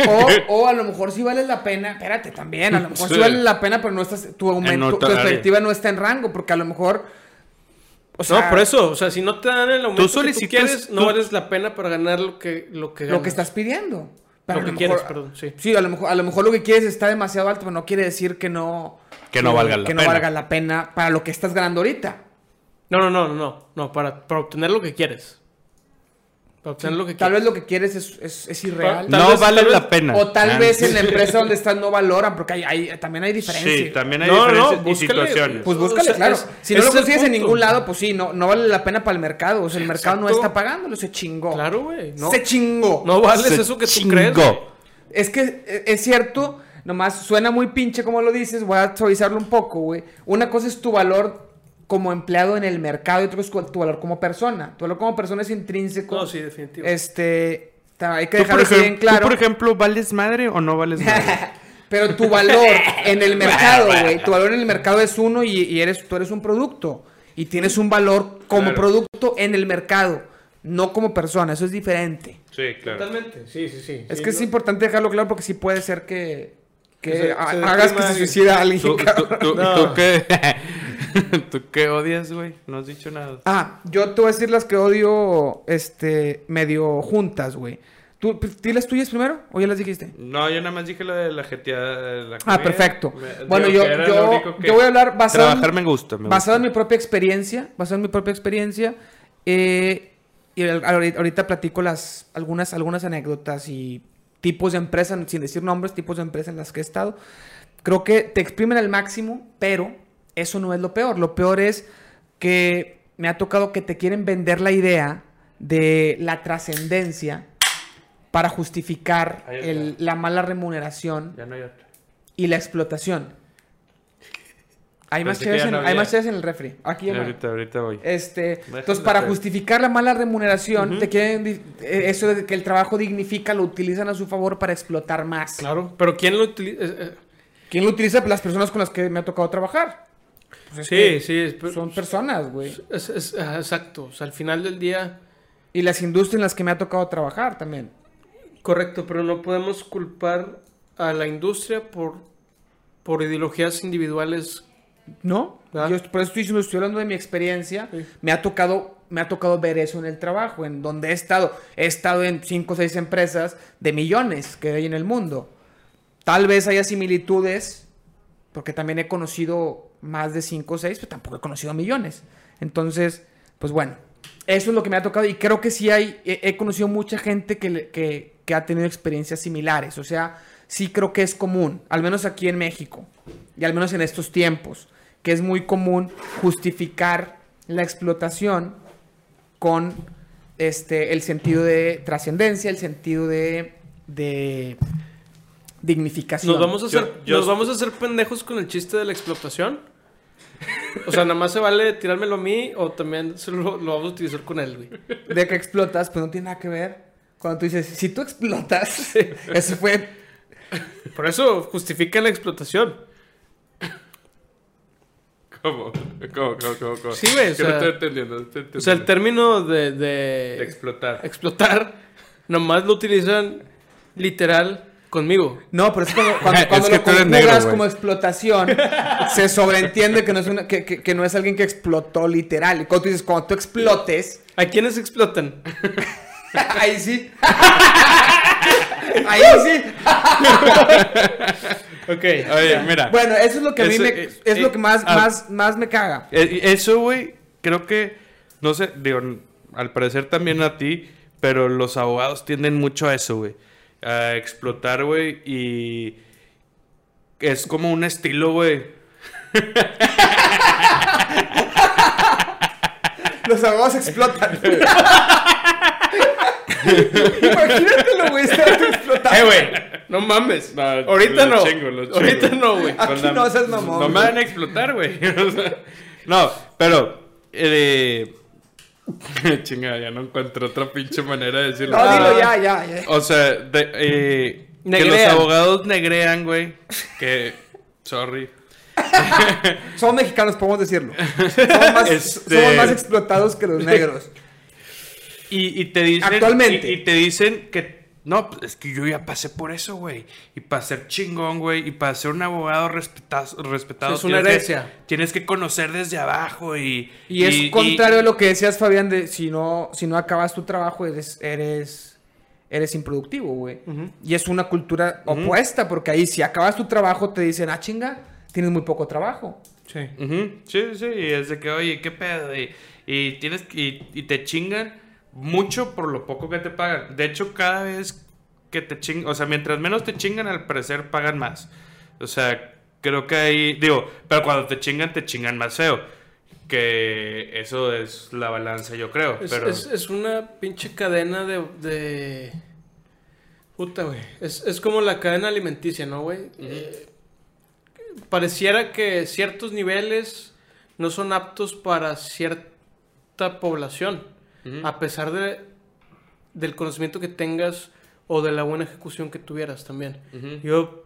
O, <laughs> o a lo mejor sí vale la pena, espérate también, a lo mejor sí, Sí. vale la pena, pero no estás, tu aumento, tu expectativa no está en rango, porque a lo mejor, o sea, no, por eso, o sea, si no te dan el aumento que tú solicitas- quieres, no tú- vales la pena para ganar lo que lo que lo que estás pidiendo. Pero Lo que lo quieres, perdón, sí. Sí, a lo mejor, a lo mejor lo que quieres está demasiado alto, pero no quiere decir que no, Que no valga la que no pena. valga la pena para lo que estás ganando ahorita. No, no, no, no, no, no, para, para obtener lo que quieres. Para obtener lo que Tal quieres. vez lo que quieres es, es, es irreal. Tal no vez- vale tal vez- la pena. O tal Ah. vez en la <laughs> empresa donde estás no valoran, porque hay, hay- también hay diferencia. Sí, también hay No, no, diferencias y búscale, situaciones. Pues O búscale, sea, claro. es- si no lo consigues en ningún lado, pues sí, no, no vale la pena para el mercado. O sea, el mercado no está pagándolo, se chingó. Claro, güey. No, Se chingó. no vales Se eso que tú chingó. crees. Es que eh, es cierto, nomás suena muy pinche como lo dices, voy a suavizarlo un poco, güey. Una cosa es tu valor como empleado en el mercado y otra es tu valor como persona. Tu valor como persona es intrínseco. No, sí, definitivo. Este, ta- hay que ¿Tú, dejarlo bien tú, claro. por ejemplo, vales madre o no vales madre? <laughs> Pero tu valor en el <laughs> mercado, güey, tu valor en el mercado es uno y, y eres, tú eres un producto. Y tienes un valor como Claro. producto en el mercado, no como persona. Eso es diferente. sí, claro. Totalmente. Sí, sí, sí. Es Sí, que es importante dejarlo claro porque sí puede ser que... que Que se- ha- se hagas que se suicida a alguien. ¿Tú, tú, tú- No. tú qué? <laughs> ¿Tú qué odias, güey? No has dicho nada. Ah, yo te voy a decir las que odio, este, medio juntas, güey. ¿Tú, ¿Tú las tuyas primero o ya las dijiste? No, yo nada más dije lo de la jeteada de la Ah, perfecto. Me- Bueno, yo, yo, yo voy a hablar basado, en- Trabajar me gusta, me basado en mi propia experiencia, basado en mi propia experiencia, eh, y ahorita, ahorita platico las, algunas, algunas anécdotas y tipos de empresas, sin decir nombres, tipos de empresas en las que he estado. Creo que te exprimen al máximo, pero eso no es lo peor. Lo peor es que me ha tocado que te quieren vender la idea de la trascendencia para justificar el- la mala remuneración no y la explotación. Hay más ya en, no hay más en el refri. Aquí ya no hay. ahorita, ahorita voy. Este, Déjame entonces, para justificar la mala remuneración, te quieren eh, eso de que el trabajo dignifica, lo utilizan a su favor para explotar más. Claro, pero ¿quién lo utiliza? Eh, eh, ¿Quién lo utiliza? Las personas con las que me ha tocado trabajar. Pues es sí, sí. Son personas, güey. es- es- ah, exacto. O sea, al final del día... Y las industrias en las que me ha tocado trabajar también. Correcto, pero no podemos culpar a la industria por, por ideologías individuales. ¿No? ¿Verdad? Yo por eso estoy diciendo, estoy hablando de mi experiencia. Sí. Me ha tocado, me ha tocado ver eso en el trabajo, en donde he estado. He estado en cinco o seis empresas de millones que hay en el mundo. Tal vez haya similitudes, porque también he conocido más de cinco o seis, pero tampoco he conocido millones. Entonces, pues bueno, eso es lo que me ha tocado y creo que sí hay, he, he conocido mucha gente que, que, que ha tenido experiencias similares. O sea, sí creo que es común, al menos aquí en México y al menos en estos tiempos, que es muy común justificar la explotación con este, el sentido de trascendencia, el sentido de, de dignificación. ¿Nos vamos, a Yo- hacer, yo- ¿Nos vamos a hacer pendejos con el chiste de la explotación? O sea, nada más se vale tirármelo a mí o también se lo, lo vamos a utilizar con él, güey. de que explotas, pues no tiene nada que ver. Cuando tú dices, si tú explotas, <laughs> eso fue Por eso justifica la explotación. ¿Cómo? ¿Cómo, cómo, cómo, cómo? Sí, güey, o Que no sea- estoy entendiendo. no estoy O sea, el entendiendo. término de, de De explotar. explotar, nomás lo utilizan literal conmigo. No, pero es cuando, cuando, <laughs> Es cuando que lo güey. como explotación, se sobreentiende que no, es una- que, que- que no es alguien que explotó literal. Y cuando tú dices, cuando tú explotes, ¿A quiénes explotan? <laughs> ahí sí. <laughs> ahí sí. Ok. Oye, mira. Bueno, eso es lo que a mí Eso, me, eh, es eh, lo que más, ah. más, más me caga. Eh, Eso, güey, creo que, no sé, digo, al parecer también a ti, pero los abogados tienden mucho a eso, güey. A explotar, güey, y es como un estilo, güey. <laughs> Los abogados explotan. <laughs> <laughs> Imagínatelo, güey, estar explotando. Eh, güey, no mames. No, Ahorita lo no. chingo, lo chingo. Ahorita no, güey. Aquí no seas mamón, No me van a explotar, güey. <laughs> No, pero. Eh, <laughs> chinga, ya no encuentro otra pinche manera de decirlo. No, dilo ya, ya, ya. O sea, de, eh, que los abogados negrean, güey. Que. Sorry. Somos mexicanos, podemos decirlo. Somos más, Este- somos más explotados que los negros. Y, y te dicen. Actualmente. Y, y te dicen que. No, pues, es que yo ya pasé por eso, güey. Y para ser chingón, güey. Y para ser un abogado respetado. respetado Es una que- herencia. tienes que conocer desde abajo y. Y es contrario a lo que decías, Fabián, de si no, si no acabas tu trabajo, eres, eres, eres improductivo, güey. Y es una cultura opuesta, porque ahí si acabas tu trabajo, te dicen, ah, chinga, tienes muy poco trabajo. Sí. Ujú, Sí, sí, y es de que, oye, ¿qué pedo? Y, y tienes y, y te chingan mucho por lo poco que te pagan. De hecho, cada vez que te chingan, o sea, mientras menos te chingan, al parecer pagan más. O sea, creo que ahí, digo, pero cuando te chingan, te chingan más feo. Que eso es la balanza, yo creo. Es, pero es- es una pinche cadena de. de... Puta, güey. Es, es como la cadena alimenticia, ¿no, güey? Eh, pareciera que ciertos niveles no son aptos para cierta población. A pesar de, del conocimiento que tengas o de la buena ejecución que tuvieras también. Yo,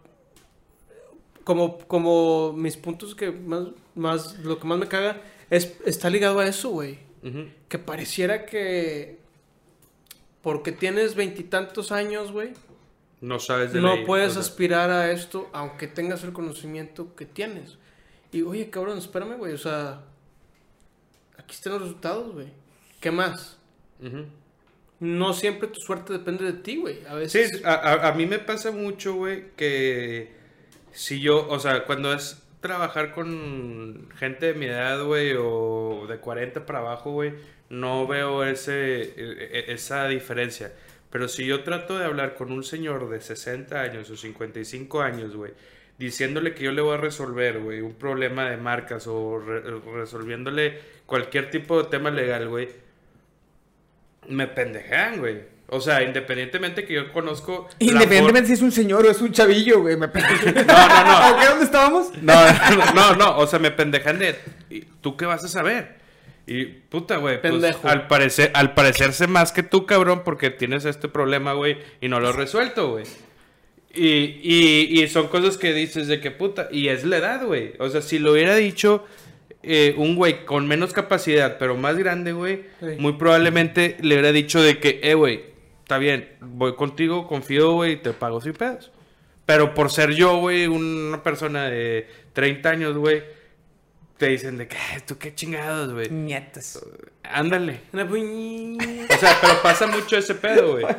como, como mis puntos que más, más, lo que más me caga, es, está ligado a eso, güey. Que pareciera que porque tienes veintitantos años, güey, No sabes de no ley, puedes o sea. aspirar a esto aunque tengas el conocimiento que tienes. Y oye, cabrón, espérame, güey, o sea, aquí están los resultados, güey. ¿Qué más? No siempre tu suerte depende de ti, güey. A veces Sí, a, a- a mí me pasa mucho, güey, que si yo, o sea, cuando es trabajar con gente de mi edad, güey, o de 40 para abajo, güey, no veo ese, e- e- esa diferencia. Pero si yo trato de hablar con un señor de 60 años o 55 años, güey, diciéndole que yo le voy a resolver, güey, un problema de marcas o re- resolviéndole cualquier tipo de tema legal, güey, me pendejean, güey. O sea, independientemente que yo conozco... Independientemente si es un señor o es un chavillo, güey. Me... for- <laughs> No, no, no. <laughs> ¿A qué dónde estábamos? No, no, no, no, o sea, me pendejan de... ¿y ¿Tú qué vas a saber? Y puta, güey, pues, Pendejo. al parecer, al parecerse más que tú, cabrón, porque tienes este problema, güey, y no lo has resuelto, güey. Y, y, y son cosas que dices de que puta, y es la edad, güey. O sea, si lo hubiera dicho eh, un güey con menos capacidad, pero más grande, güey, Sí. muy probablemente le hubiera dicho de que, eh, güey, está bien, voy contigo, confío, güey, te pago sin pedos. Pero por ser yo, güey, una persona de 30 años, güey, te dicen de que, "Ay, tú qué chingados, güey. Nietas. Ándale. O sea, pero pasa mucho ese pedo, güey. <laughs>